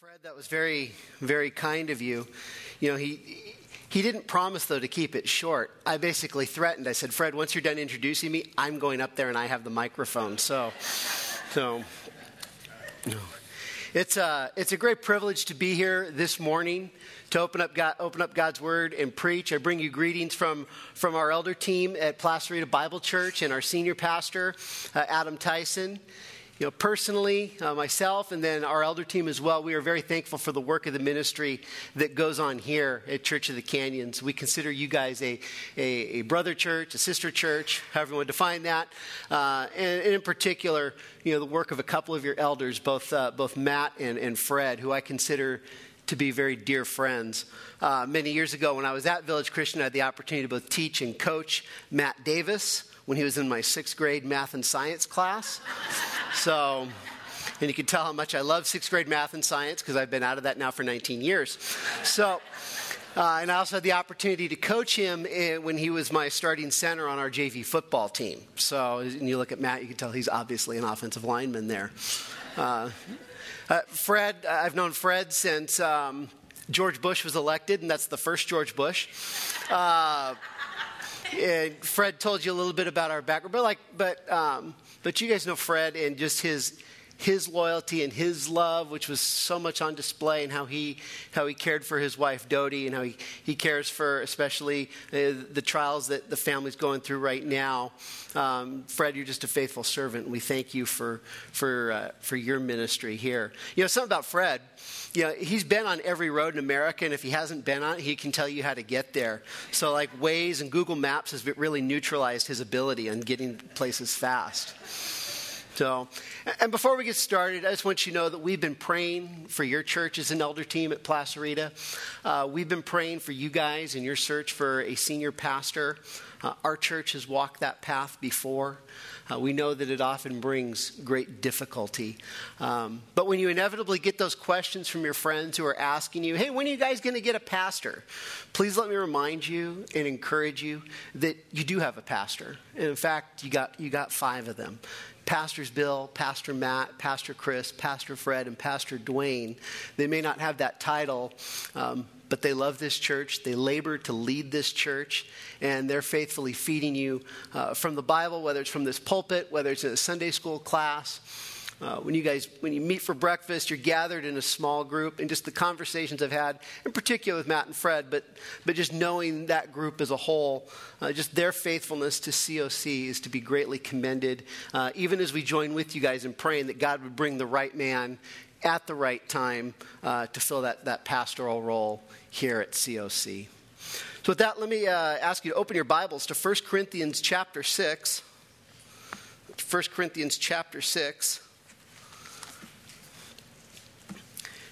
Fred, that was very, very kind of you. You know, he he didn't promise though to keep it short. I basically threatened. I said, "Fred, once you're done introducing me, I'm going up there and I have the microphone." So, so. No. It's a, it's a great privilege to be here this morning to open up, God, open up God's Word and preach. I bring you greetings from, from our elder team at Placerita Bible Church and our senior pastor, uh, Adam Tyson you know, personally, uh, myself, and then our elder team as well, we are very thankful for the work of the ministry that goes on here at Church of the Canyons. We consider you guys a, a, a brother church, a sister church, however you want to define that. Uh, and, and, in particular, you know, the work of a couple of your elders, both, uh, both Matt and, and Fred, who I consider to be very dear friends. Uh, many years ago, when I was at Village Christian, I had the opportunity to both teach and coach Matt Davis when he was in my sixth grade math and science class. So, and you can tell how much I love sixth grade math and science because I've been out of that now for 19 years. So, uh, and I also had the opportunity to coach him in, when he was my starting center on our JV football team. So, and you look at Matt, you can tell he's obviously an offensive lineman there. Uh, uh, Fred, I've known Fred since um, George Bush was elected, and that's the first George Bush. And Fred told you a little bit about our background, but like, but um, but you guys know Fred and just his his loyalty and his love, which was so much on display, and how he how he cared for his wife Dodie, and how he, he cares for especially uh, the trials that the family's going through right now. Um, Fred, you're just a faithful servant. And we thank you for for uh, for your ministry here. You know something about Fred. You know, he's been on every road in America, and if he hasn't been on it, he can tell you how to get there. So, like Waze and Google Maps has really neutralized his ability on getting places fast. So, and before we get started, I just want you to know that we've been praying for your church as an elder team at Placerita. Uh, we've been praying for you guys in your search for a senior pastor. Uh, our church has walked that path before. Uh, we know that it often brings great difficulty. Um, but when you inevitably get those questions from your friends who are asking you, hey, when are you guys going to get a pastor? Please let me remind you and encourage you that you do have a pastor. And in fact, you got, you got five of them. Pastors Bill, Pastor Matt, Pastor Chris, Pastor Fred, and Pastor Dwayne. They may not have that title, um, but they love this church. They labor to lead this church, and they're faithfully feeding you uh, from the Bible, whether it's from this pulpit, whether it's in a Sunday school class uh, when you guys, when you meet for breakfast, you're gathered in a small group, and just the conversations I've had, in particular with Matt and Fred, but, but just knowing that group as a whole, uh, just their faithfulness to COC is to be greatly commended. Uh, even as we join with you guys in praying that God would bring the right man at the right time uh, to fill that, that pastoral role here at COC. So, with that, let me uh, ask you to open your Bibles to 1 Corinthians chapter 6. 1 Corinthians chapter 6.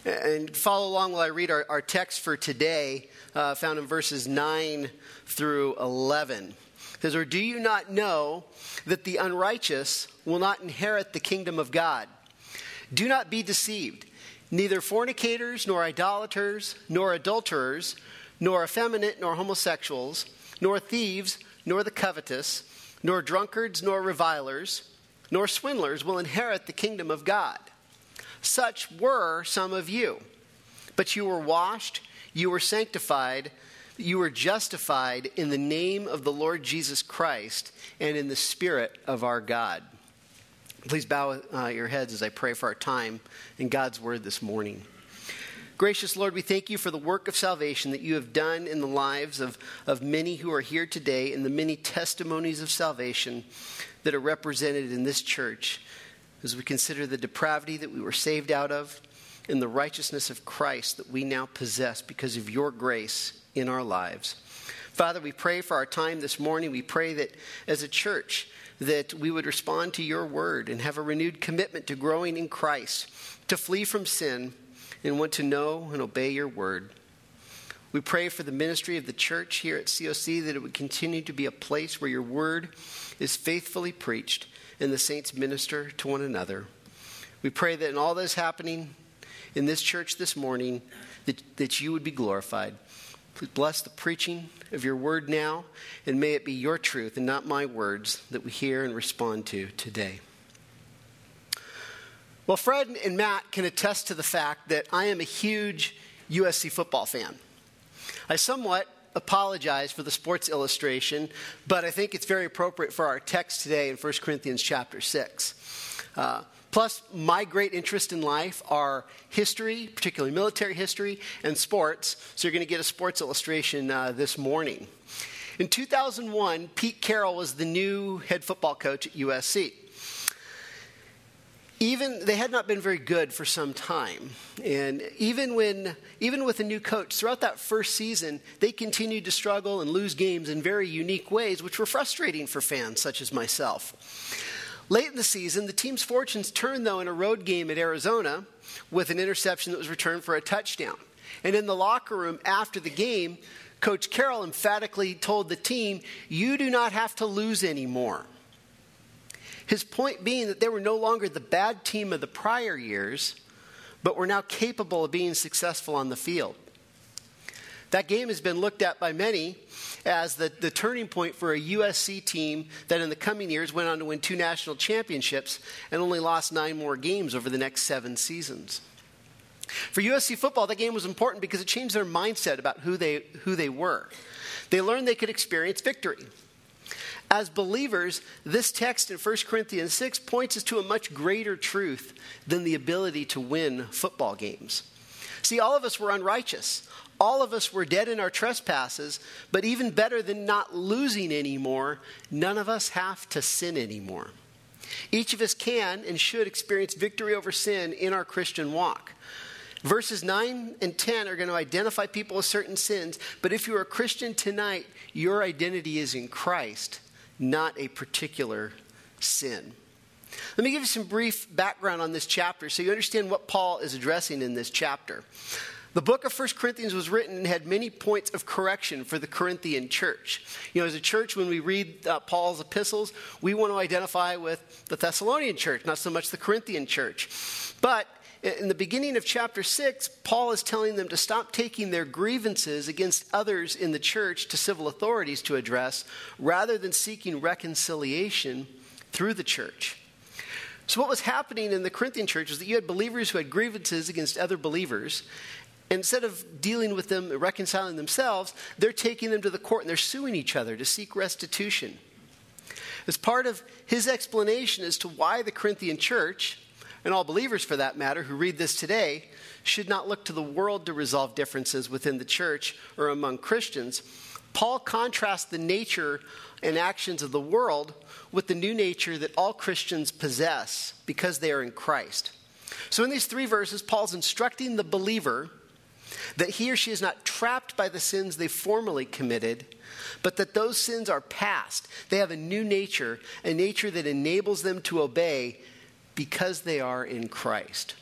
And follow along while I read our, our text for today, uh, found in verses 9 through 11. It says, Or do you not know that the unrighteous will not inherit the kingdom of God? Do not be deceived. Neither fornicators, nor idolaters, nor adulterers, nor effeminate, nor homosexuals, nor thieves, nor the covetous, nor drunkards, nor revilers, nor swindlers will inherit the kingdom of God. Such were some of you. But you were washed, you were sanctified, you were justified in the name of the Lord Jesus Christ and in the Spirit of our God. Please bow uh, your heads as I pray for our time in God's Word this morning. Gracious Lord, we thank you for the work of salvation that you have done in the lives of, of many who are here today and the many testimonies of salvation that are represented in this church as we consider the depravity that we were saved out of and the righteousness of Christ that we now possess because of your grace in our lives. Father, we pray for our time this morning. We pray that as a church that we would respond to your word and have a renewed commitment to growing in Christ, to flee from sin and want to know and obey your word. We pray for the ministry of the church here at COC that it would continue to be a place where your word is faithfully preached and the saints minister to one another. We pray that in all that is happening in this church this morning, that, that you would be glorified. Please bless the preaching of your word now, and may it be your truth and not my words that we hear and respond to today. Well, Fred and Matt can attest to the fact that I am a huge USC football fan. I somewhat apologize for the sports illustration, but I think it's very appropriate for our text today in 1 Corinthians chapter 6. Uh, plus, my great interest in life are history, particularly military history, and sports. So you're going to get a sports illustration uh, this morning. In 2001, Pete Carroll was the new head football coach at USC even they had not been very good for some time. And even when even with a new coach throughout that first season they continued to struggle and lose games in very unique ways which were frustrating for fans such as myself. Late in the season the team's fortunes turned though in a road game at arizona with an interception that was returned for a touchdown. And in the locker room after the game coach carroll emphatically told the team you do not have to lose anymore his point being that they were no longer the bad team of the prior years, but were now capable of being successful on the field. That game has been looked at by many as the, the turning point for a USC team that in the coming years went on to win two national championships and only lost nine more games over the next seven seasons. For USC football, that game was important because it changed their mindset about who they, who they were. They learned they could experience victory. As believers, this text in 1 Corinthians 6 points us to a much greater truth than the ability to win football games. See, all of us were unrighteous. All of us were dead in our trespasses, but even better than not losing anymore, none of us have to sin anymore. Each of us can and should experience victory over sin in our Christian walk. Verses 9 and 10 are going to identify people with certain sins, but if you're a Christian tonight, your identity is in Christ not a particular sin. Let me give you some brief background on this chapter so you understand what Paul is addressing in this chapter. The book of 1 Corinthians was written and had many points of correction for the Corinthian church. You know, as a church, when we read uh, Paul's epistles, we want to identify with the Thessalonian church, not so much the Corinthian church. But in the beginning of chapter 6, Paul is telling them to stop taking their grievances against others in the church to civil authorities to address, rather than seeking reconciliation through the church. So, what was happening in the Corinthian church was that you had believers who had grievances against other believers. Instead of dealing with them, reconciling themselves, they're taking them to the court and they're suing each other to seek restitution. As part of his explanation as to why the Corinthian church and all believers for that matter who read this today should not look to the world to resolve differences within the church or among Christians. Paul contrasts the nature and actions of the world with the new nature that all Christians possess because they are in Christ. So, in these three verses, Paul's instructing the believer that he or she is not trapped by the sins they formerly committed, but that those sins are past. They have a new nature, a nature that enables them to obey because they are in Christ.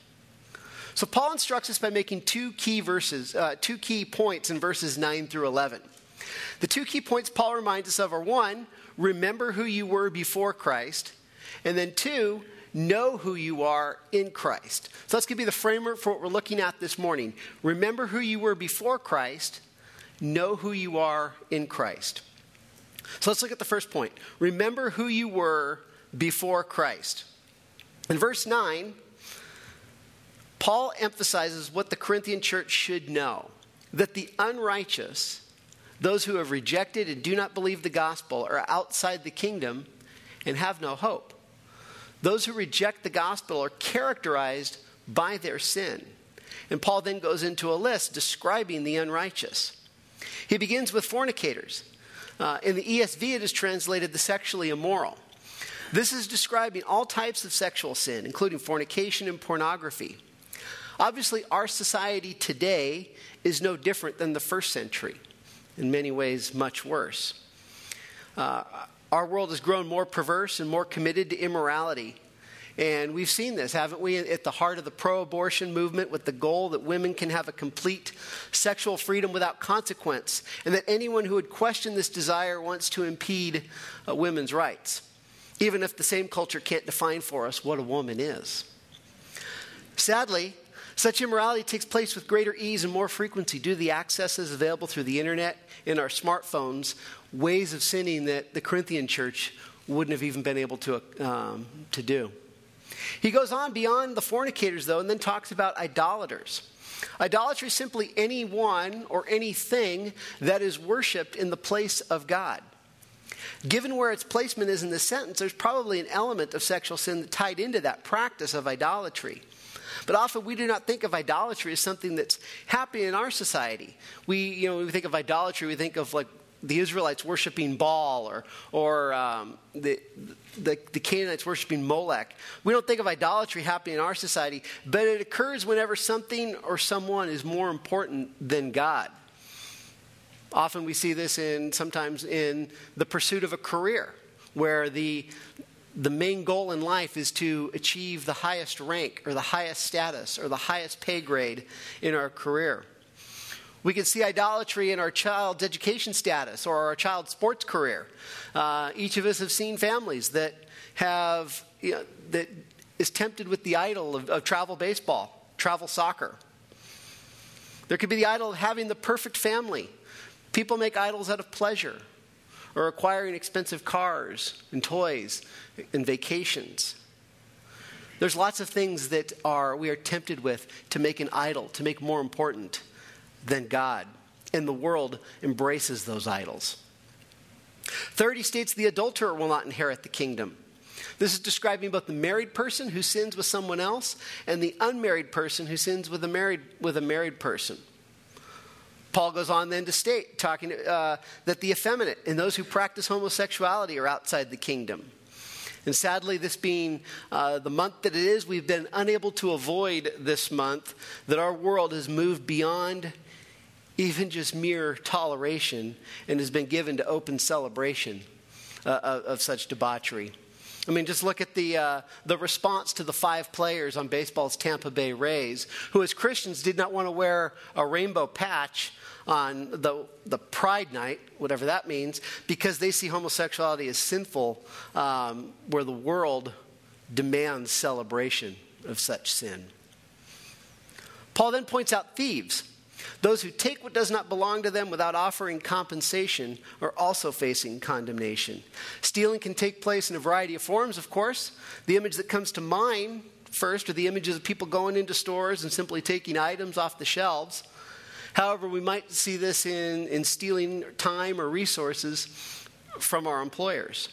So Paul instructs us by making two key verses, uh, two key points in verses 9 through 11. The two key points Paul reminds us of are one, remember who you were before Christ, and then two, know who you are in Christ. So that's going to be the framework for what we're looking at this morning. Remember who you were before Christ, know who you are in Christ. So let's look at the first point. Remember who you were before Christ. In verse 9, Paul emphasizes what the Corinthian church should know that the unrighteous, those who have rejected and do not believe the gospel, are outside the kingdom and have no hope. Those who reject the gospel are characterized by their sin. And Paul then goes into a list describing the unrighteous. He begins with fornicators. Uh, in the ESV, it is translated the sexually immoral. This is describing all types of sexual sin, including fornication and pornography. Obviously, our society today is no different than the first century, in many ways, much worse. Uh, our world has grown more perverse and more committed to immorality. And we've seen this, haven't we, at the heart of the pro abortion movement with the goal that women can have a complete sexual freedom without consequence, and that anyone who would question this desire wants to impede uh, women's rights even if the same culture can't define for us what a woman is. Sadly, such immorality takes place with greater ease and more frequency due to the accesses available through the internet and our smartphones, ways of sinning that the Corinthian church wouldn't have even been able to, um, to do. He goes on beyond the fornicators, though, and then talks about idolaters. Idolatry is simply anyone or anything that is worshiped in the place of God. Given where its placement is in the sentence, there's probably an element of sexual sin tied into that practice of idolatry. But often we do not think of idolatry as something that's happening in our society. We, you know, we think of idolatry, we think of like the Israelites worshiping Baal or, or um, the, the, the, Canaanites worshiping Molech. We don't think of idolatry happening in our society, but it occurs whenever something or someone is more important than God. Often we see this in sometimes in the pursuit of a career, where the, the main goal in life is to achieve the highest rank or the highest status or the highest pay grade in our career. We can see idolatry in our child's education status or our child's sports career. Uh, each of us have seen families that have you know, that is tempted with the idol of, of travel baseball, travel soccer. There could be the idol of having the perfect family. People make idols out of pleasure or acquiring expensive cars and toys and vacations. There's lots of things that are we are tempted with to make an idol, to make more important than God. And the world embraces those idols. 30 states the adulterer will not inherit the kingdom. This is describing both the married person who sins with someone else and the unmarried person who sins with a married, with a married person. Paul goes on then to state, talking uh, that the effeminate and those who practice homosexuality are outside the kingdom. And sadly, this being uh, the month that it is, we've been unable to avoid this month, that our world has moved beyond even just mere toleration, and has been given to open celebration uh, of, of, such debauchery. I mean, just look at the, uh, the response to the five players on baseball's Tampa Bay Rays, who, as Christians, did not want to wear a rainbow patch on the, the Pride Night, whatever that means, because they see homosexuality as sinful, um, where the world demands celebration of such sin. Paul then points out thieves. Those who take what does not belong to them without offering compensation are also facing condemnation. Stealing can take place in a variety of forms, of course. The image that comes to mind first are the images of people going into stores and simply taking items off the shelves. However, we might see this in, in stealing time or resources from our employers.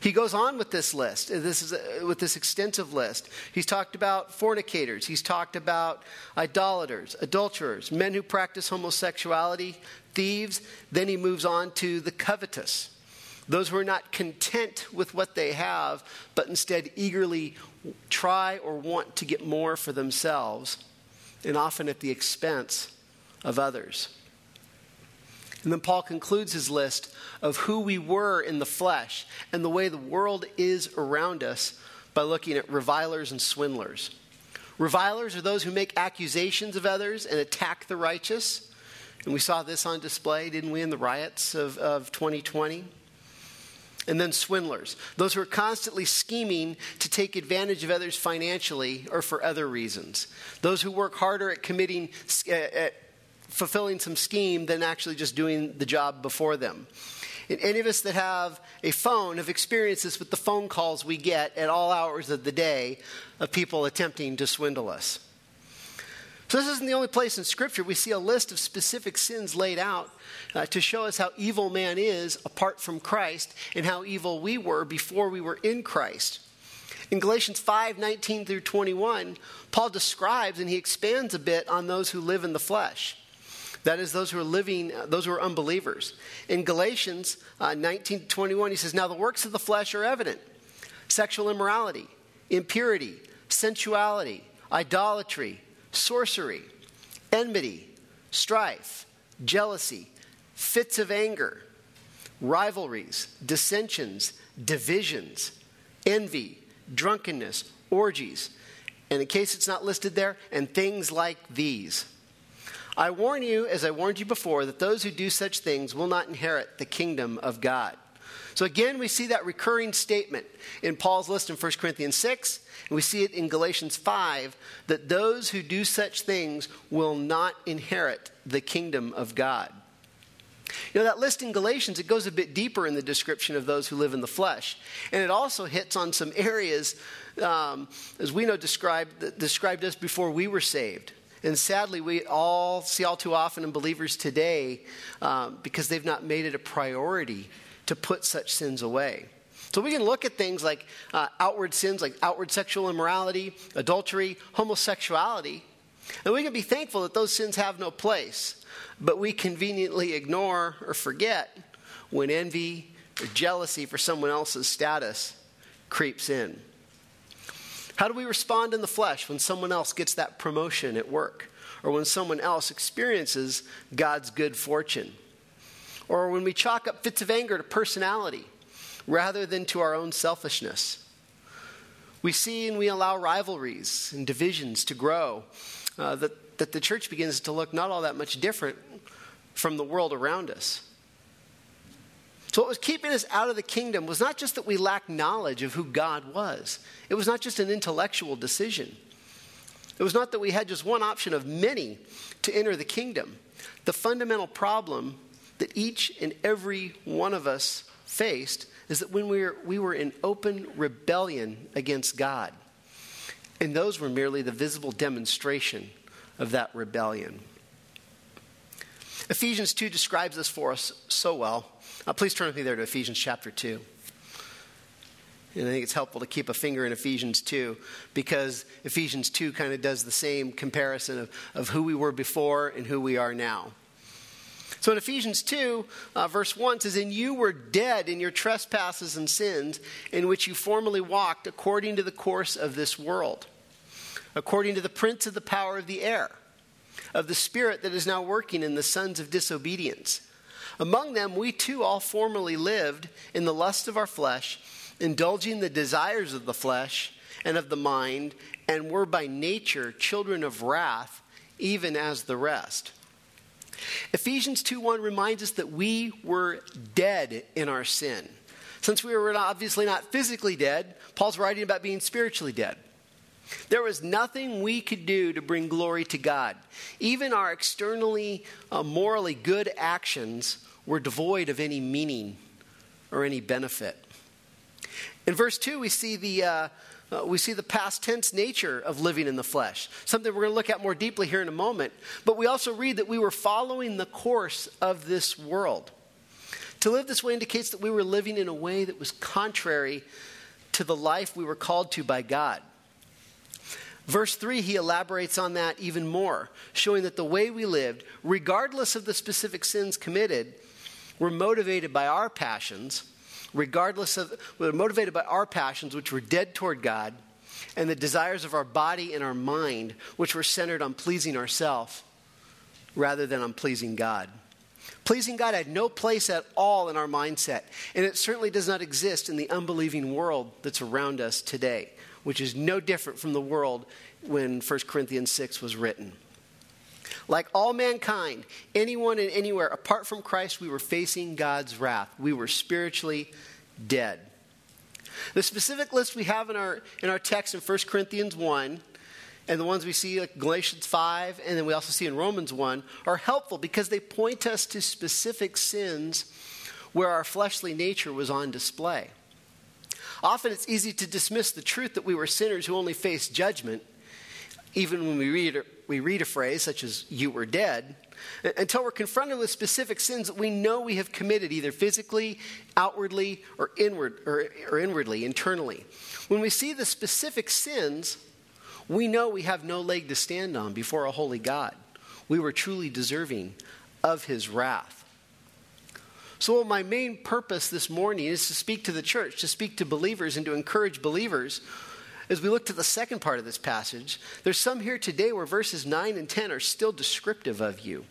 He goes on with this list. Uh, this is a, with this extensive list. He's talked about fornicators. He's talked about idolaters, adulterers, men who practice homosexuality, thieves. Then he moves on to the covetous, those who are not content with what they have, but instead eagerly try or want to get more for themselves, and often at the expense of others. And then Paul concludes his list of who we were in the flesh and the way the world is around us by looking at revilers and swindlers. Revilers are those who make accusations of others and attack the righteous. And we saw this on display, didn't we, in the riots of, of 2020? And then swindlers, those who are constantly scheming to take advantage of others financially or for other reasons. Those who work harder at committing, at fulfilling some scheme than actually just doing the job before them. And any of us that have a phone have experienced this with the phone calls we get at all hours of the day of people attempting to swindle us. So, this isn't the only place in Scripture we see a list of specific sins laid out uh, to show us how evil man is apart from Christ and how evil we were before we were in Christ. In Galatians 5 19 through 21, Paul describes and he expands a bit on those who live in the flesh. That is, those who are living, uh, those who are unbelievers. In Galatians uh, 19 to 21, he says, Now the works of the flesh are evident sexual immorality, impurity, sensuality, idolatry, sorcery, enmity, strife, jealousy, fits of anger, rivalries, dissensions, divisions, envy, drunkenness, orgies. And in case it's not listed there, and things like these. I warn you, as I warned you before, that those who do such things will not inherit the kingdom of God. So again, we see that recurring statement in Paul's list in 1 Corinthians 6, and we see it in Galatians 5 that those who do such things will not inherit the kingdom of God. You know, that list in Galatians, it goes a bit deeper in the description of those who live in the flesh. And it also hits on some areas, um, as we know, described, described us before we were saved. And sadly, we all see all too often in believers today um, because they've not made it a priority to put such sins away. So we can look at things like uh, outward sins, like outward sexual immorality, adultery, homosexuality, and we can be thankful that those sins have no place. But we conveniently ignore or forget when envy or jealousy for someone else's status creeps in. How do we respond in the flesh when someone else gets that promotion at work? Or when someone else experiences God's good fortune? Or when we chalk up fits of anger to personality rather than to our own selfishness? We see and we allow rivalries and divisions to grow uh, that, that the church begins to look not all that much different from the world around us. So, what was keeping us out of the kingdom was not just that we lacked knowledge of who God was, it was not just an intellectual decision. It was not that we had just one option of many to enter the kingdom. The fundamental problem that each and every one of us faced is that when we were, we were in open rebellion against God. And those were merely the visible demonstration of that rebellion. Ephesians 2 describes this for us so well. Uh, please turn with me there to Ephesians chapter 2. And I think it's helpful to keep a finger in Ephesians 2 because Ephesians 2 kind of does the same comparison of, of who we were before and who we are now. So in Ephesians 2, uh, verse 1 says, And you were dead in your trespasses and sins, in which you formerly walked according to the course of this world, according to the prince of the power of the air, of the spirit that is now working in the sons of disobedience. Among them, we too all formerly lived in the lust of our flesh, indulging the desires of the flesh and of the mind, and were by nature children of wrath, even as the rest. Ephesians 2:1 reminds us that we were dead in our sin. Since we were obviously not physically dead, Paul's writing about being spiritually dead. There was nothing we could do to bring glory to God. Even our externally uh, morally good actions were devoid of any meaning or any benefit. In verse 2, we see the, uh, uh, we see the past tense nature of living in the flesh, something we're going to look at more deeply here in a moment. But we also read that we were following the course of this world. To live this way indicates that we were living in a way that was contrary to the life we were called to by God. Verse 3, he elaborates on that even more, showing that the way we lived, regardless of the specific sins committed, were motivated by our passions regardless of, we're motivated by our passions, which were dead toward God, and the desires of our body and our mind, which were centered on pleasing ourselves rather than on pleasing God. Pleasing God had no place at all in our mindset, and it certainly does not exist in the unbelieving world that's around us today, which is no different from the world when 1 Corinthians 6 was written. Like all mankind, anyone and anywhere apart from Christ, we were facing God's wrath. We were spiritually dead. The specific list we have in our, in our text in 1 Corinthians 1 and the ones we see like Galatians 5 and then we also see in Romans 1 are helpful because they point us to specific sins where our fleshly nature was on display. Often it's easy to dismiss the truth that we were sinners who only faced judgment, even when we read we read a phrase such as, you were dead, until we're confronted with specific sins that we know we have committed either physically, outwardly, or, inward, or, or inwardly, internally. When we see the specific sins, we know we have no leg to stand on before a holy God. We were truly deserving of his wrath. So, my main purpose this morning is to speak to the church, to speak to believers, and to encourage believers as we look to the second part of this passage, there's some here today where verses 9 and 10 are still descriptive of you.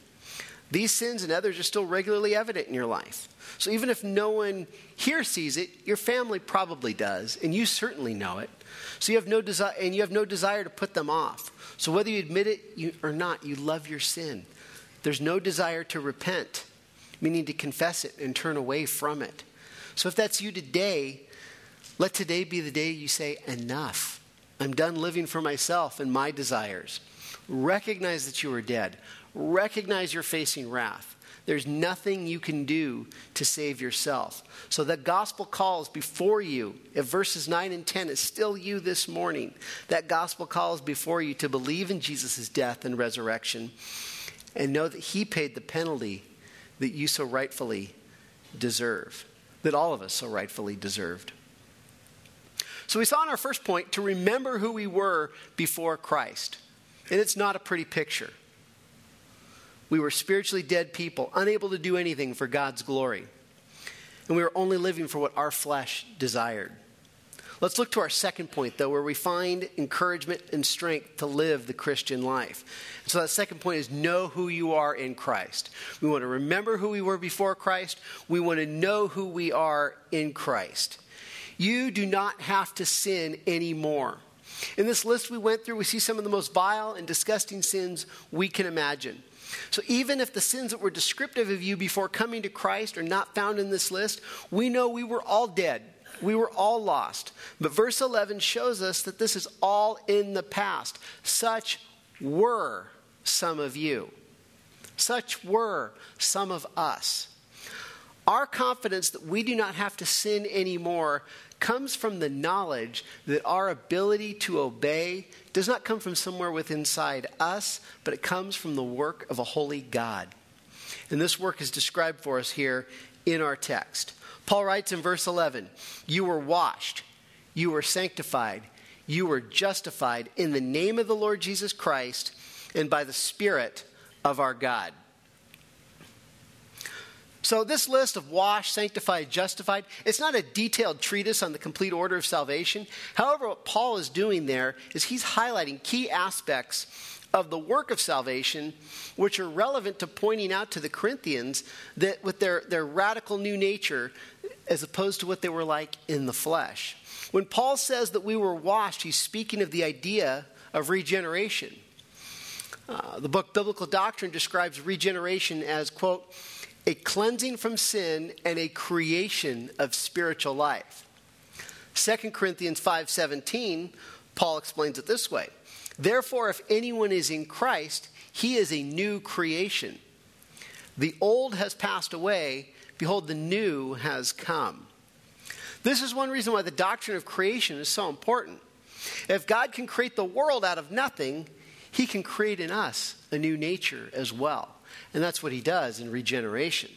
These sins and others are still regularly evident in your life. So even if no one here sees it, your family probably does, and you certainly know it. So you have no desire, and you have no desire to put them off. So whether you admit it or not, you love your sin. There's no desire to repent, meaning to confess it and turn away from it. So if that's you today, let today be the day you say, Enough. I'm done living for myself and my desires. Recognize that you are dead. Recognize you're facing wrath. There's nothing you can do to save yourself. So the gospel calls before you. If verses 9 and 10 is still you this morning, that gospel calls before you to believe in Jesus' death and resurrection and know that he paid the penalty that you so rightfully deserve, that all of us so rightfully deserved. So we saw in our first point to remember who we were before Christ. And it's not a pretty picture. We were spiritually dead people, unable to do anything for God's glory. And we were only living for what our flesh desired. Let's look to our second point, though, where we find encouragement and strength to live the Christian life. So, that second point is know who you are in Christ. We want to remember who we were before Christ, we want to know who we are in Christ. You do not have to sin anymore. In this list we went through, we see some of the most vile and disgusting sins we can imagine. So, even if the sins that were descriptive of you before coming to Christ are not found in this list, we know we were all dead. We were all lost. But verse 11 shows us that this is all in the past. Such were some of you. Such were some of us. Our confidence that we do not have to sin anymore comes from the knowledge that our ability to obey does not come from somewhere within inside us, but it comes from the work of a holy God. And this work is described for us here in our text. Paul writes in verse 11 You were washed, you were sanctified, you were justified in the name of the Lord Jesus Christ and by the Spirit of our God. So, this list of washed, sanctified, justified, it's not a detailed treatise on the complete order of salvation. However, what Paul is doing there is he's highlighting key aspects of the work of salvation, which are relevant to pointing out to the Corinthians that with their, their radical new nature, as opposed to what they were like in the flesh. When Paul says that we were washed, he's speaking of the idea of regeneration. Uh, the book Biblical Doctrine describes regeneration as, quote, a cleansing from sin and a creation of spiritual life. 2 Corinthians 5:17 Paul explains it this way. Therefore if anyone is in Christ, he is a new creation. The old has passed away, behold the new has come. This is one reason why the doctrine of creation is so important. If God can create the world out of nothing, he can create in us a new nature as well. And that's what he does in regeneration.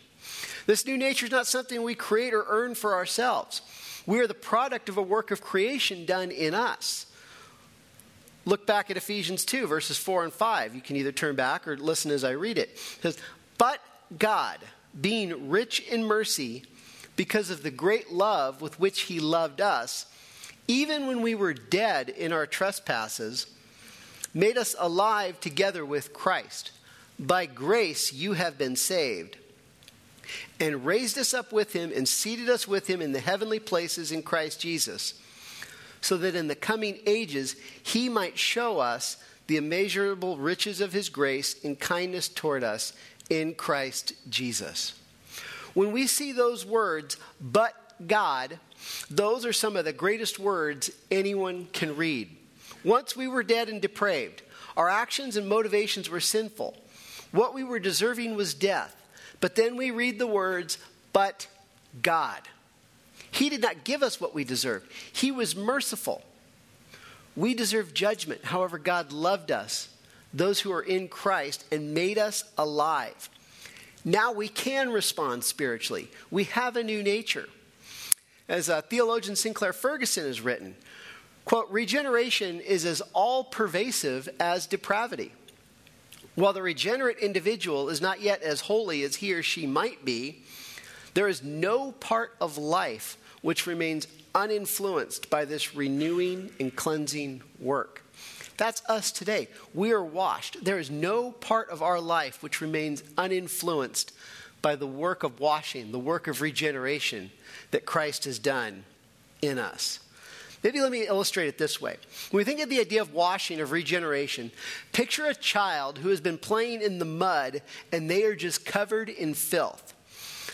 This new nature is not something we create or earn for ourselves. We are the product of a work of creation done in us. Look back at Ephesians 2, verses 4 and 5. You can either turn back or listen as I read it. It says, But God, being rich in mercy, because of the great love with which he loved us, even when we were dead in our trespasses, made us alive together with Christ. By grace you have been saved, and raised us up with him and seated us with him in the heavenly places in Christ Jesus, so that in the coming ages he might show us the immeasurable riches of his grace and kindness toward us in Christ Jesus. When we see those words, but God, those are some of the greatest words anyone can read. Once we were dead and depraved, our actions and motivations were sinful. What we were deserving was death. But then we read the words, but God. He did not give us what we deserved, He was merciful. We deserve judgment. However, God loved us, those who are in Christ, and made us alive. Now we can respond spiritually. We have a new nature. As uh, theologian Sinclair Ferguson has written, quote, regeneration is as all pervasive as depravity. While the regenerate individual is not yet as holy as he or she might be, there is no part of life which remains uninfluenced by this renewing and cleansing work. That's us today. We are washed. There is no part of our life which remains uninfluenced by the work of washing, the work of regeneration that Christ has done in us. Maybe let me illustrate it this way. When we think of the idea of washing, of regeneration, picture a child who has been playing in the mud and they are just covered in filth.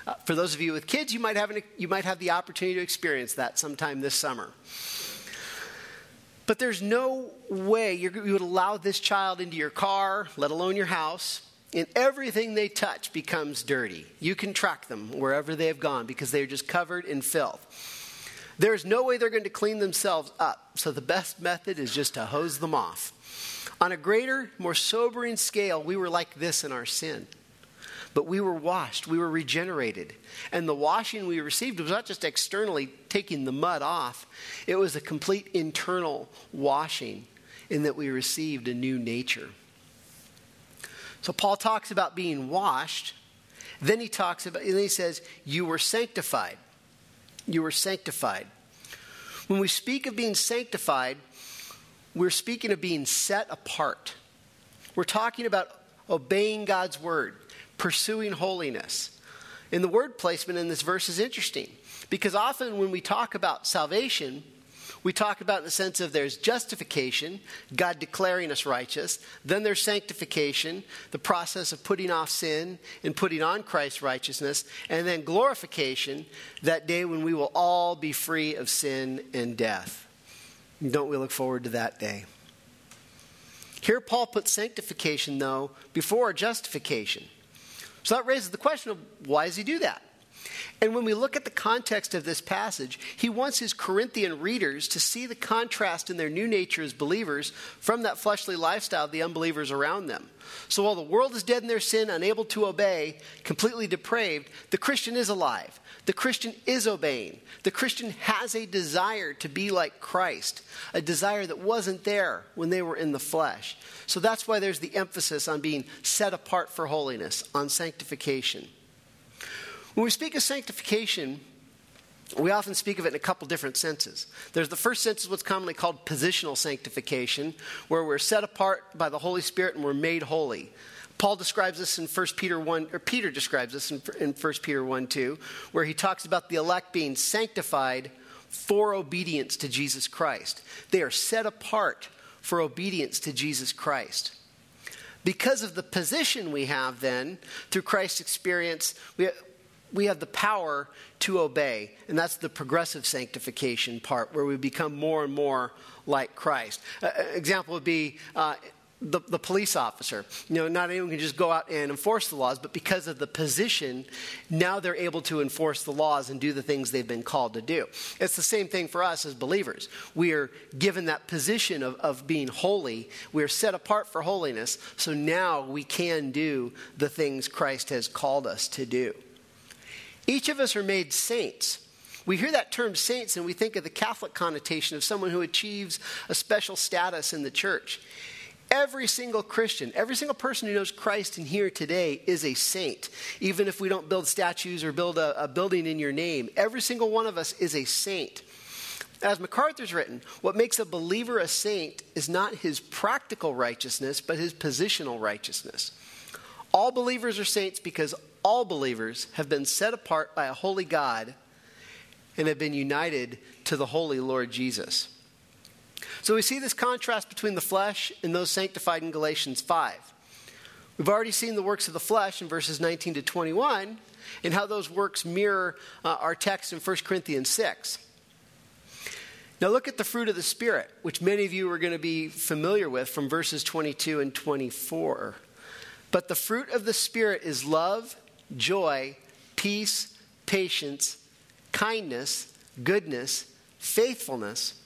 Uh, for those of you with kids, you might, have an, you might have the opportunity to experience that sometime this summer. But there's no way you would allow this child into your car, let alone your house, and everything they touch becomes dirty. You can track them wherever they have gone because they're just covered in filth. There's no way they're going to clean themselves up, so the best method is just to hose them off. On a greater, more sobering scale, we were like this in our sin. But we were washed, we were regenerated. And the washing we received was not just externally taking the mud off, it was a complete internal washing in that we received a new nature. So Paul talks about being washed. Then he talks about, and then he says, You were sanctified. You were sanctified. When we speak of being sanctified, we're speaking of being set apart. We're talking about obeying God's word, pursuing holiness. And the word placement in this verse is interesting because often when we talk about salvation, we talk about in the sense of there's justification, God declaring us righteous. Then there's sanctification, the process of putting off sin and putting on Christ's righteousness. And then glorification, that day when we will all be free of sin and death. Don't we look forward to that day? Here, Paul puts sanctification, though, before justification. So that raises the question of why does he do that? And when we look at the context of this passage, he wants his Corinthian readers to see the contrast in their new nature as believers from that fleshly lifestyle of the unbelievers around them. So while the world is dead in their sin, unable to obey, completely depraved, the Christian is alive. The Christian is obeying. The Christian has a desire to be like Christ, a desire that wasn't there when they were in the flesh. So that's why there's the emphasis on being set apart for holiness, on sanctification. When we speak of sanctification, we often speak of it in a couple different senses. There's the first sense is what's commonly called positional sanctification, where we're set apart by the Holy Spirit and we're made holy. Paul describes this in 1 Peter 1, or Peter describes this in, in 1 Peter 1 2, where he talks about the elect being sanctified for obedience to Jesus Christ. They are set apart for obedience to Jesus Christ. Because of the position we have then, through Christ's experience, we, we have the power to obey. And that's the progressive sanctification part, where we become more and more like Christ. Uh, example would be uh, the, the, police officer. You know, not anyone can just go out and enforce the laws, but because of the position, now they're able to enforce the laws and do the things they've been called to do. It's the same thing for us as believers. We are given that position of, of being holy. We are set apart for holiness, so now we can do the things Christ has called us to do. Each of us are made saints. We hear that term saints and we think of the Catholic connotation of someone who achieves a special status in the church. Every single Christian, every single person who knows Christ in here today is a saint. Even if we don't build statues or build a, a building in your name, every single one of us is a saint. As MacArthur's written, what makes a believer a saint is not his practical righteousness, but his positional righteousness. All believers are saints because all believers have been set apart by a holy God and have been united to the holy Lord Jesus. So we see this contrast between the flesh and those sanctified in Galatians 5. We've already seen the works of the flesh in verses 19 to 21 and how those works mirror uh, our text in 1 Corinthians 6. Now look at the fruit of the Spirit, which many of you are going to be familiar with from verses 22 and 24. But the fruit of the Spirit is love joy, peace, patience, kindness, goodness, faithfulness,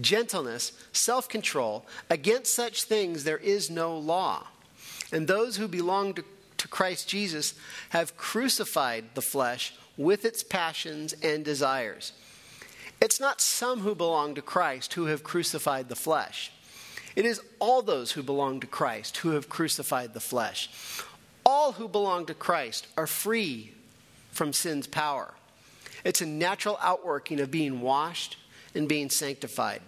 gentleness, self control. Against such things there is no law. And those who belong to, to Christ Jesus have crucified the flesh with its passions and desires. It's not some who belong to Christ who have crucified the flesh. It is all those who belong to Christ who have crucified the flesh. All who belong to Christ are free from sin's power. It's a natural outworking of being washed and being sanctified.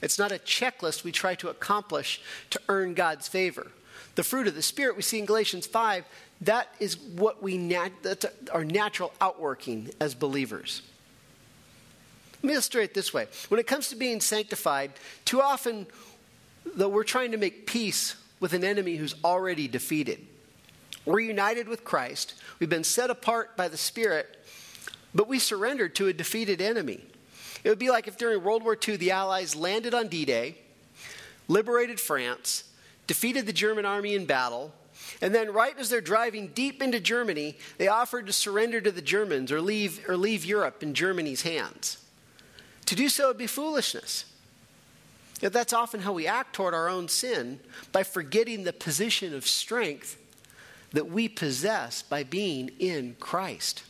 It's not a checklist we try to accomplish to earn God's favor. The fruit of the Spirit we see in Galatians 5, that is what we nat- that's our natural outworking as believers. Let me illustrate it this way. When it comes to being sanctified, too often, though we're trying to make peace with an enemy who's already defeated. We're united with Christ. We've been set apart by the Spirit, but we surrendered to a defeated enemy. It would be like if during World War II the Allies landed on D Day, liberated France, defeated the German army in battle, And then, right as they're driving deep into Germany, they offered to surrender to the Germans or leave, or leave Europe in Germany's hands. To do so would be foolishness. Yet that's often how we act toward our own sin by forgetting the position of strength that we possess by being in Christ.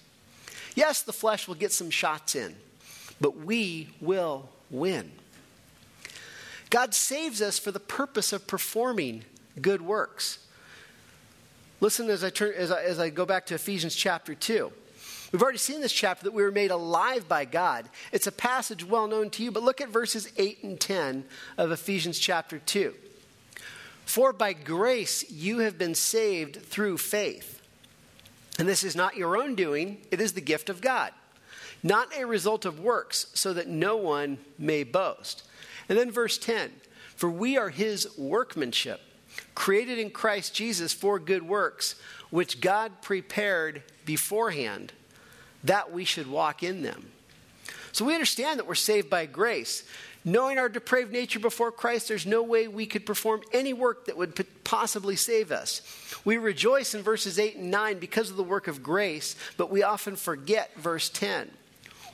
Yes, the flesh will get some shots in, but we will win. God saves us for the purpose of performing good works. Listen as I, turn, as I, as I go back to Ephesians chapter 2. We've already seen this chapter that we were made alive by God. It's a passage well known to you, but look at verses 8 and 10 of Ephesians chapter 2. For by grace you have been saved through faith. And this is not your own doing, it is the gift of God, not a result of works, so that no one may boast. And then verse 10 For we are his workmanship, created in Christ Jesus for good works, which God prepared beforehand that we should walk in them. So we understand that we're saved by grace. Knowing our depraved nature before Christ, there's no way we could perform any work that would possibly save us. We rejoice in verses 8 and 9 because of the work of grace, but we often forget verse 10.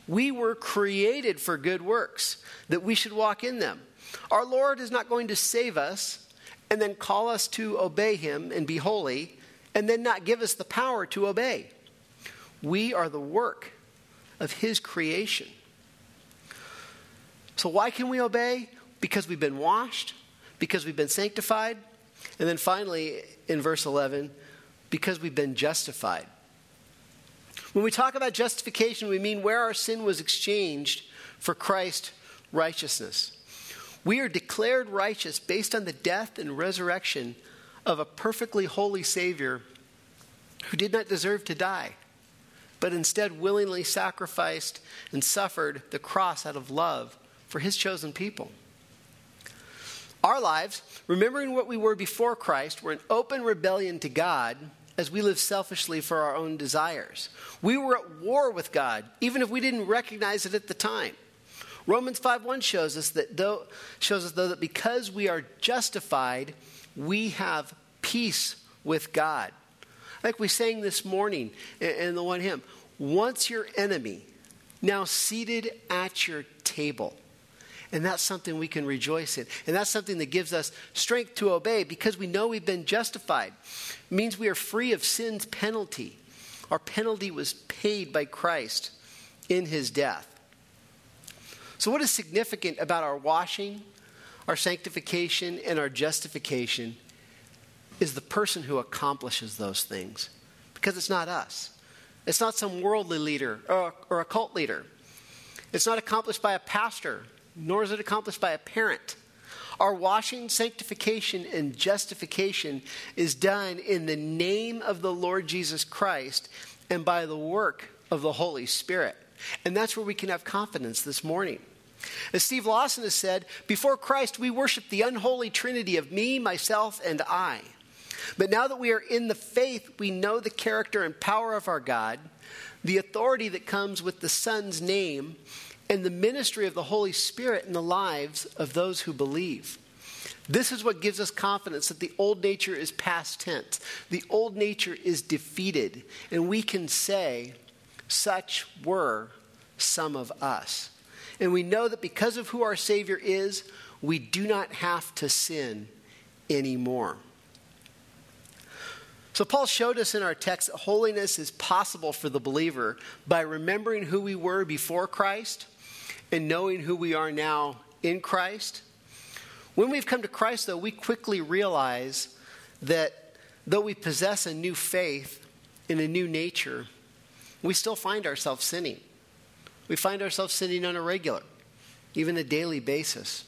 We were created for good works, that we should walk in them. Our Lord is not going to save us and then call us to obey Him and be holy, and then not give us the power to obey. We are the work of His creation. So, why can we obey? Because we've been washed, because we've been sanctified, and then finally, in verse 11, because we've been justified. When we talk about justification, we mean where our sin was exchanged for Christ's righteousness. We are declared righteous based on the death and resurrection of a perfectly holy Savior who did not deserve to die, but instead willingly sacrificed and suffered the cross out of love for his chosen people. Our lives, remembering what we were before Christ, were an open rebellion to God as we live selfishly for our own desires. We were at war with God, even if we didn't recognize it at the time. Romans 5:1 shows us that though shows us though that because we are justified, we have peace with God. Like we sang this morning in the one hymn, once your enemy, now seated at your table. And that's something we can rejoice in. And that's something that gives us strength to obey because we know we've been justified. It means we are free of sin's penalty. Our penalty was paid by Christ in his death. So, what is significant about our washing, our sanctification, and our justification is the person who accomplishes those things because it's not us. It's not some worldly leader or, or a cult leader. It's not accomplished by a pastor nor is it accomplished by a parent. Our washing, sanctification, and justification is done in the name of the Lord Jesus Christ and by the work of the Holy Spirit. And that's where we can have confidence this morning. As Steve Lawson has said, before Christ, we worship the unholy trinity of me, myself, and I. But now that we are in the faith, we know the character and power of our God, the authority that comes with the Son's name, and the ministry of the Holy Spirit in the lives of those who believe. This is what gives us confidence that the old nature is past tense. The old nature is defeated, and we can say, Such were some of us. And we know that because of who our Savior is, we do not have to sin anymore. So, Paul showed us in our text that holiness is possible for the believer by remembering who we were before Christ and knowing who we are now in Christ. When we've come to Christ, though, we quickly realize that though we possess a new faith in a new nature, we still find ourselves sinning. We find ourselves sinning on a regular, even a daily basis.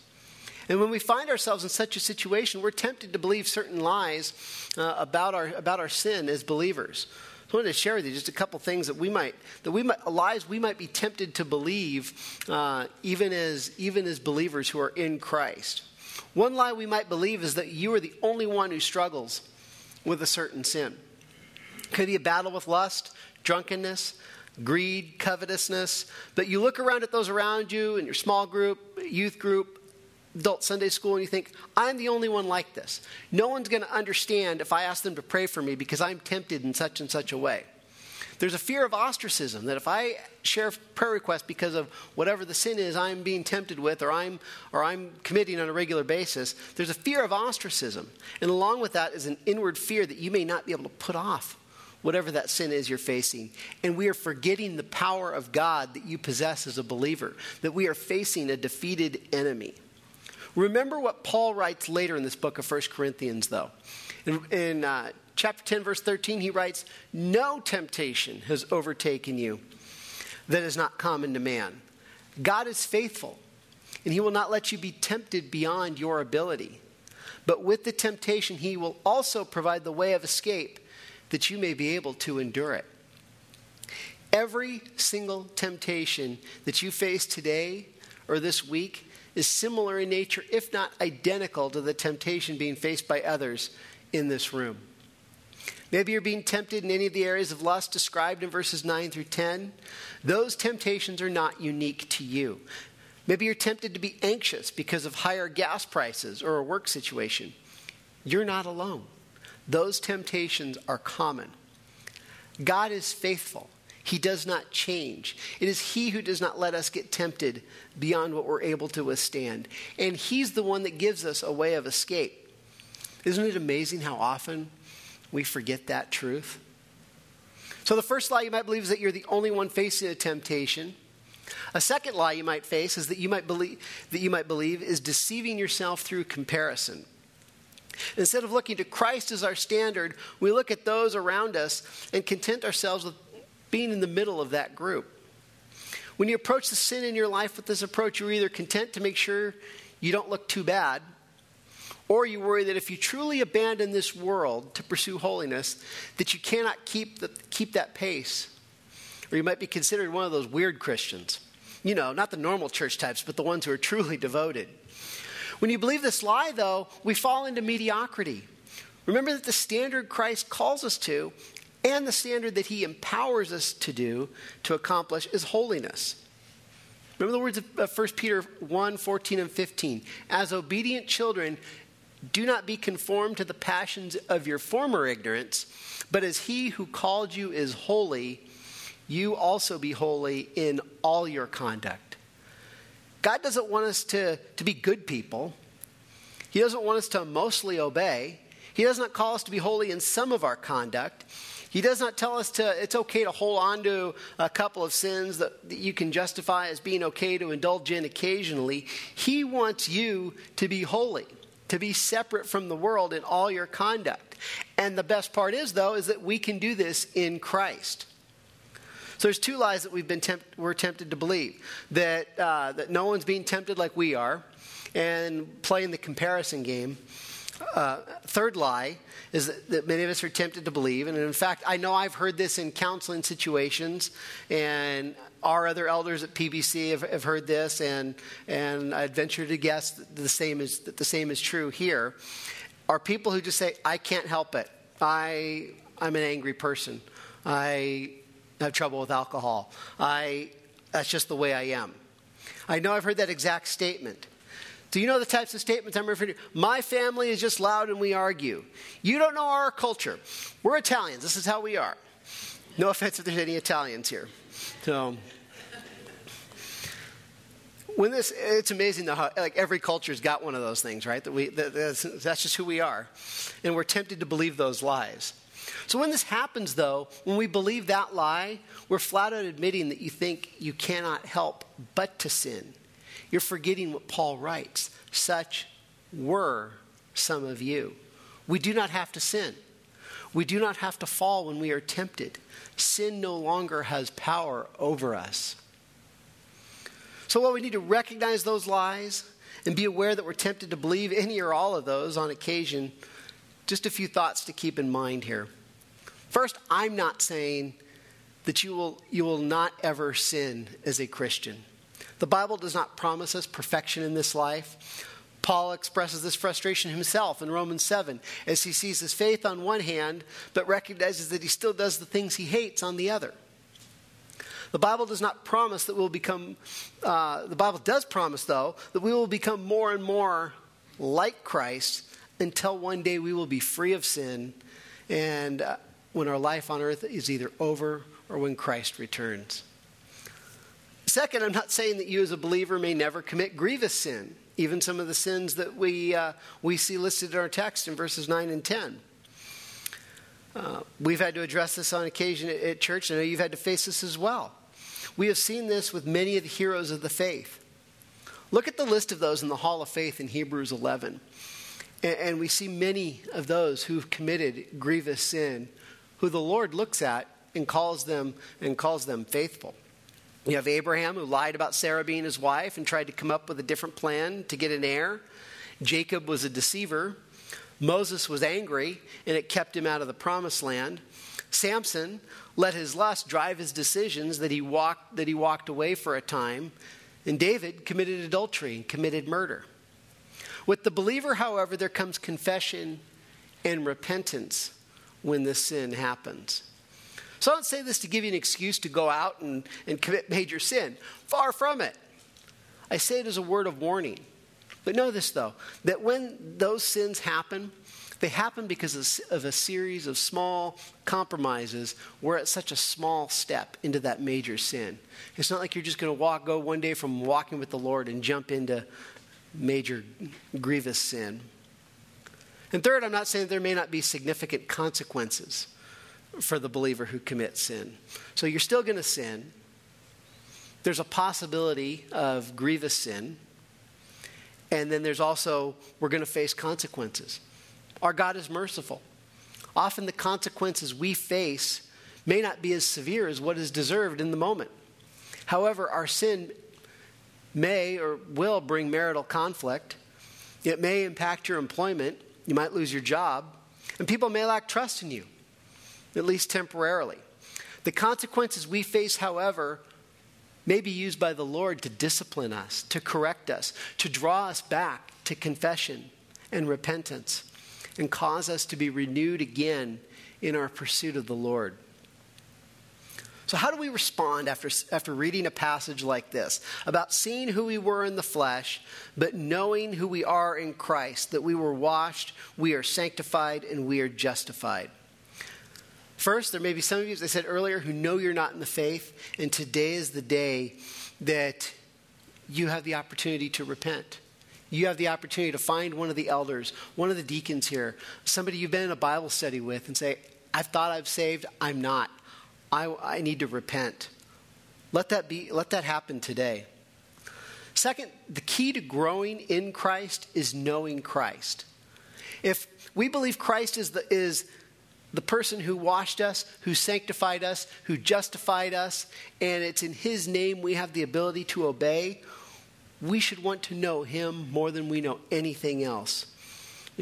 And when we find ourselves in such a situation, we're tempted to believe certain lies uh, about, our, about our sin as believers. I wanted to share with you just a couple things that we might, that we might, lies we might be tempted to believe, uh, even as even as believers who are in Christ. One lie we might believe is that you are the only one who struggles with a certain sin. Could be a battle with lust, drunkenness, greed, covetousness. But you look around at those around you in your small group, youth group, adult Sunday school and you think, I'm the only one like this. No one's going to understand if I ask them to pray for me because I'm tempted in such and such a way. There's a fear of ostracism that if I share prayer request because of whatever the sin is I'm being tempted with or I'm, or I'm committing on a regular basis, there's a fear of ostracism. And along with that is an inward fear that you may not be able to put off whatever that sin is you're facing. And we are forgetting the power of God that you possess as a believer, that we are facing a defeated enemy. Remember what Paul writes later in this book of 1 Corinthians, though. In, in uh, chapter 10, verse 13, he writes, No temptation has overtaken you that is not common to man. God is faithful, and he will not let you be tempted beyond your ability. But with the temptation, he will also provide the way of escape that you may be able to endure it. Every single temptation that you face today or this week is similar in nature, if not identical, to the temptation being faced by others in this room. Maybe you're being tempted in any of the areas of lust described in verses 9 through 10. Those temptations are not unique to you. Maybe you're tempted to be anxious because of higher gas prices or a work situation. You're not alone. Those temptations are common. God is faithful. He does not change. It is He who does not let us get tempted beyond what we're able to withstand. And He's the one that gives us a way of escape. Isn't it amazing how often we forget that truth. So, the first lie you might believe is that you're the only one facing a temptation. A second lie you might face is that you might believe, that you might believe is deceiving yourself through comparison. Instead of looking to Christ as our standard, we look at those around us and content ourselves with being in the middle of that group. When you approach the sin in your life with this approach, you're either content to make sure you don't look too bad, or you worry that if you truly abandon this world to pursue holiness, that you cannot keep, the, keep that pace. Or you might be considered one of those weird Christians. You know, not the normal church types, but the ones who are truly devoted. When you believe this lie, though, we fall into mediocrity. Remember that the standard Christ calls us to and the standard that he empowers us to do, to accomplish, is holiness. Remember the words of 1 Peter 1 14 and 15. As obedient children, do not be conformed to the passions of your former ignorance, but as he who called you is holy, you also be holy in all your conduct. God doesn't want us to, to be good people. He doesn't want us to mostly obey. He does not call us to be holy in some of our conduct. He does not tell us to, it's okay to hold on to a couple of sins that, that you can justify as being okay to indulge in occasionally. He wants you to be holy to be separate from the world in all your conduct. And the best part is, though, is that we can do this in Christ. So there's two lies that we've been we're tempted to believe that uh, that no one's being tempted like we are, and playing the comparison game. Uh, third lie is that, that, many of us are tempted to believe, and in fact, I know I've heard this in counseling situations, and our other elders at PBC have, have heard this, and, and I'd venture to guess that the, same is, that the same is true here, are people who just say, I can't help it. I, I'm an angry person. I have trouble with alcohol. I, that's just the way I am. I know I've heard that exact statement. Do you know the types of statements I'm referring to? My family is just loud and we argue. You don't know our culture. We're Italians. This is how we are. No offense if there's any Italians here. So when this it's amazing how like every culture's got one of those things right that we that, that's, that's just who we are and we're tempted to believe those lies so when this happens though when we believe that lie we're flat out admitting that you think you cannot help but to sin you're forgetting what paul writes such were some of you we do not have to sin we do not have to fall when we are tempted sin no longer has power over us. So, while we need to recognize those lies and be aware that we're tempted to believe any or all of those on occasion, just a few thoughts to keep in mind here. First, I'm not saying that you will, you will not ever sin as a Christian. The Bible does not promise us perfection in this life. Paul expresses this frustration himself in Romans 7 as he sees his faith on one hand, but recognizes that he still does the things he hates on the other. The Bible does not promise that we'll become, uh, the Bible does promise, though, that we will become more and more like Christ until one day we will be free of sin and uh, when our life on earth is either over or when Christ returns. Second, I'm not saying that you as a believer may never commit grievous sin, even some of the sins that we, uh, we see listed in our text in verses 9 and 10. Uh, we've had to address this on occasion at, at church. And I know you've had to face this as well. We have seen this with many of the heroes of the faith. Look at the list of those in the Hall of Faith in Hebrews 11. And, and we see many of those who've committed grievous sin, who the Lord looks at and calls them and calls them faithful. You have Abraham who lied about Sarah being his wife and tried to come up with a different plan to get an heir. Jacob was a deceiver. Moses was angry and it kept him out of the promised land. Samson let his lust drive his decisions that he walked that he walked away for a time. And David committed adultery and committed murder. With the believer, however, there comes confession and repentance when this sin happens. So I don't say this to give you an excuse to go out and, and commit major sin. Far from it. I say it as a word of warning. But know this, though, that when those sins happen, they happen because of a series of small compromises We're at such a small step into that major sin. It's not like you're just going to walk, go one day from walking with the Lord and jump into major grievous sin. And third, I'm not saying there may not be significant consequences for the believer who commits sin. So you're still going to sin. There's a possibility of grievous sin. And then there's also, we're going to face consequences. Our God is merciful. Often the consequences we face may not be as severe as what is deserved in the moment. However, our sin may or will bring marital conflict. It may impact your employment. You might lose your job. And people may lack trust in you at least temporarily. The consequences we face, however, may be used by the Lord to discipline us, to correct us, to draw us back to confession and repentance, and cause us to be renewed again in our pursuit of the Lord. So, how do we respond after, after reading a passage like this about seeing who we were in the flesh, but knowing who we are in Christ, that we were washed, we are sanctified, and we are justified? First, there may be some of you, as I said earlier, who know you're not in the faith, and today is the day that you have the opportunity to repent. You have the opportunity to find one of the elders, one of the deacons here, somebody you've been in a Bible study with, and say, I've thought I've saved, I'm not. I, I need to repent. Let that, be, let that happen today. Second, the key to growing in Christ is knowing Christ. If we believe Christ is the, is the person who washed us, who sanctified us, who justified us, and it's in His name we have the ability to obey, we should want to know Him more than we know anything else.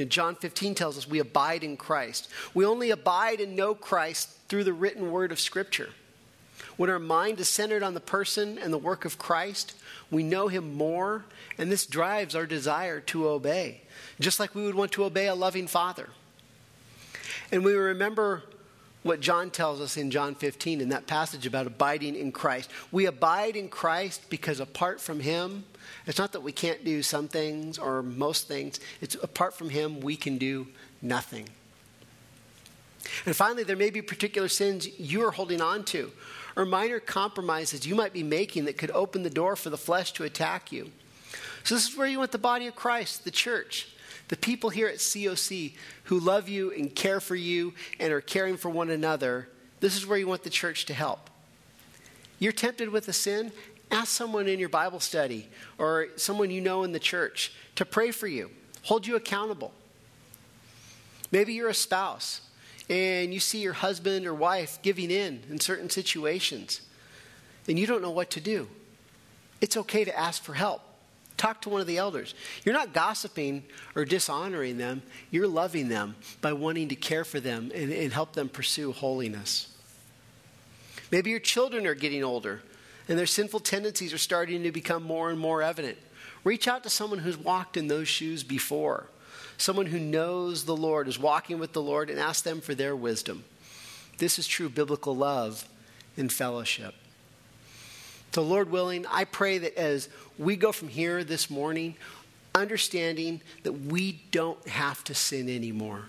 John 15 tells us we abide in Christ. We only abide and know Christ through the written word of Scripture. When our mind is centered on the person and the work of Christ, we know Him more, and this drives our desire to obey, just like we would want to obey a loving Father. And we remember what John tells us in John 15 in that passage about abiding in Christ. We abide in Christ because apart from Him, it's not that we can't do some things or most things, it's apart from Him, we can do nothing. And finally, there may be particular sins you are holding on to or minor compromises you might be making that could open the door for the flesh to attack you. So, this is where you want the body of Christ, the church, the people here at COC who love you and care for you and are caring for one another, this is where you want the church to help. You're tempted with a sin, ask someone in your Bible study or someone you know in the church to pray for you, hold you accountable. Maybe you're a spouse and you see your husband or wife giving in in certain situations and you don't know what to do. It's okay to ask for help. Talk to one of the elders. You're not gossiping or dishonoring them, you're loving them by wanting to care for them and, and help them pursue holiness. Maybe your children are getting older and their sinful tendencies are starting to become more and more evident. Reach out to someone who's walked in those shoes before, someone who knows the Lord, is walking with the Lord, and ask them for their wisdom. This is true biblical love and fellowship. So, Lord willing, I pray that as we go from here this morning, understanding that we don't have to sin anymore.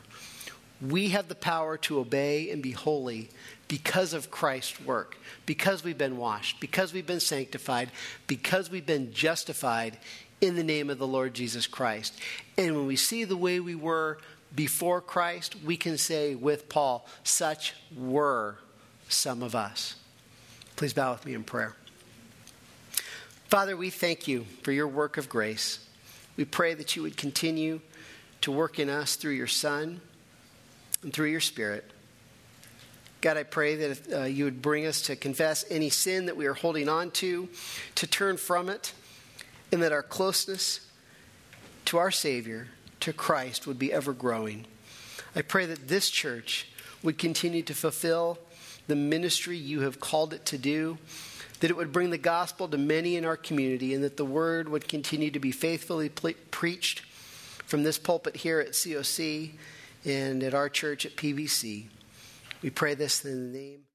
We have the power to obey and be holy because of Christ's work, because we've been washed, because we've been sanctified, because we've been justified in the name of the Lord Jesus Christ. And when we see the way we were before Christ, we can say with Paul, such were some of us. Please bow with me in prayer. Father, we thank you for your work of grace. We pray that you would continue to work in us through your Son and through your Spirit. God, I pray that uh, you would bring us to confess any sin that we are holding on to, to turn from it, and that our closeness to our Savior, to Christ, would be ever growing. I pray that this church would continue to fulfill the ministry you have called it to do, that it would bring the gospel to many in our community, and that the word would continue to be faithfully preached from this pulpit here at COC and at our church at PBC. We pray this in the name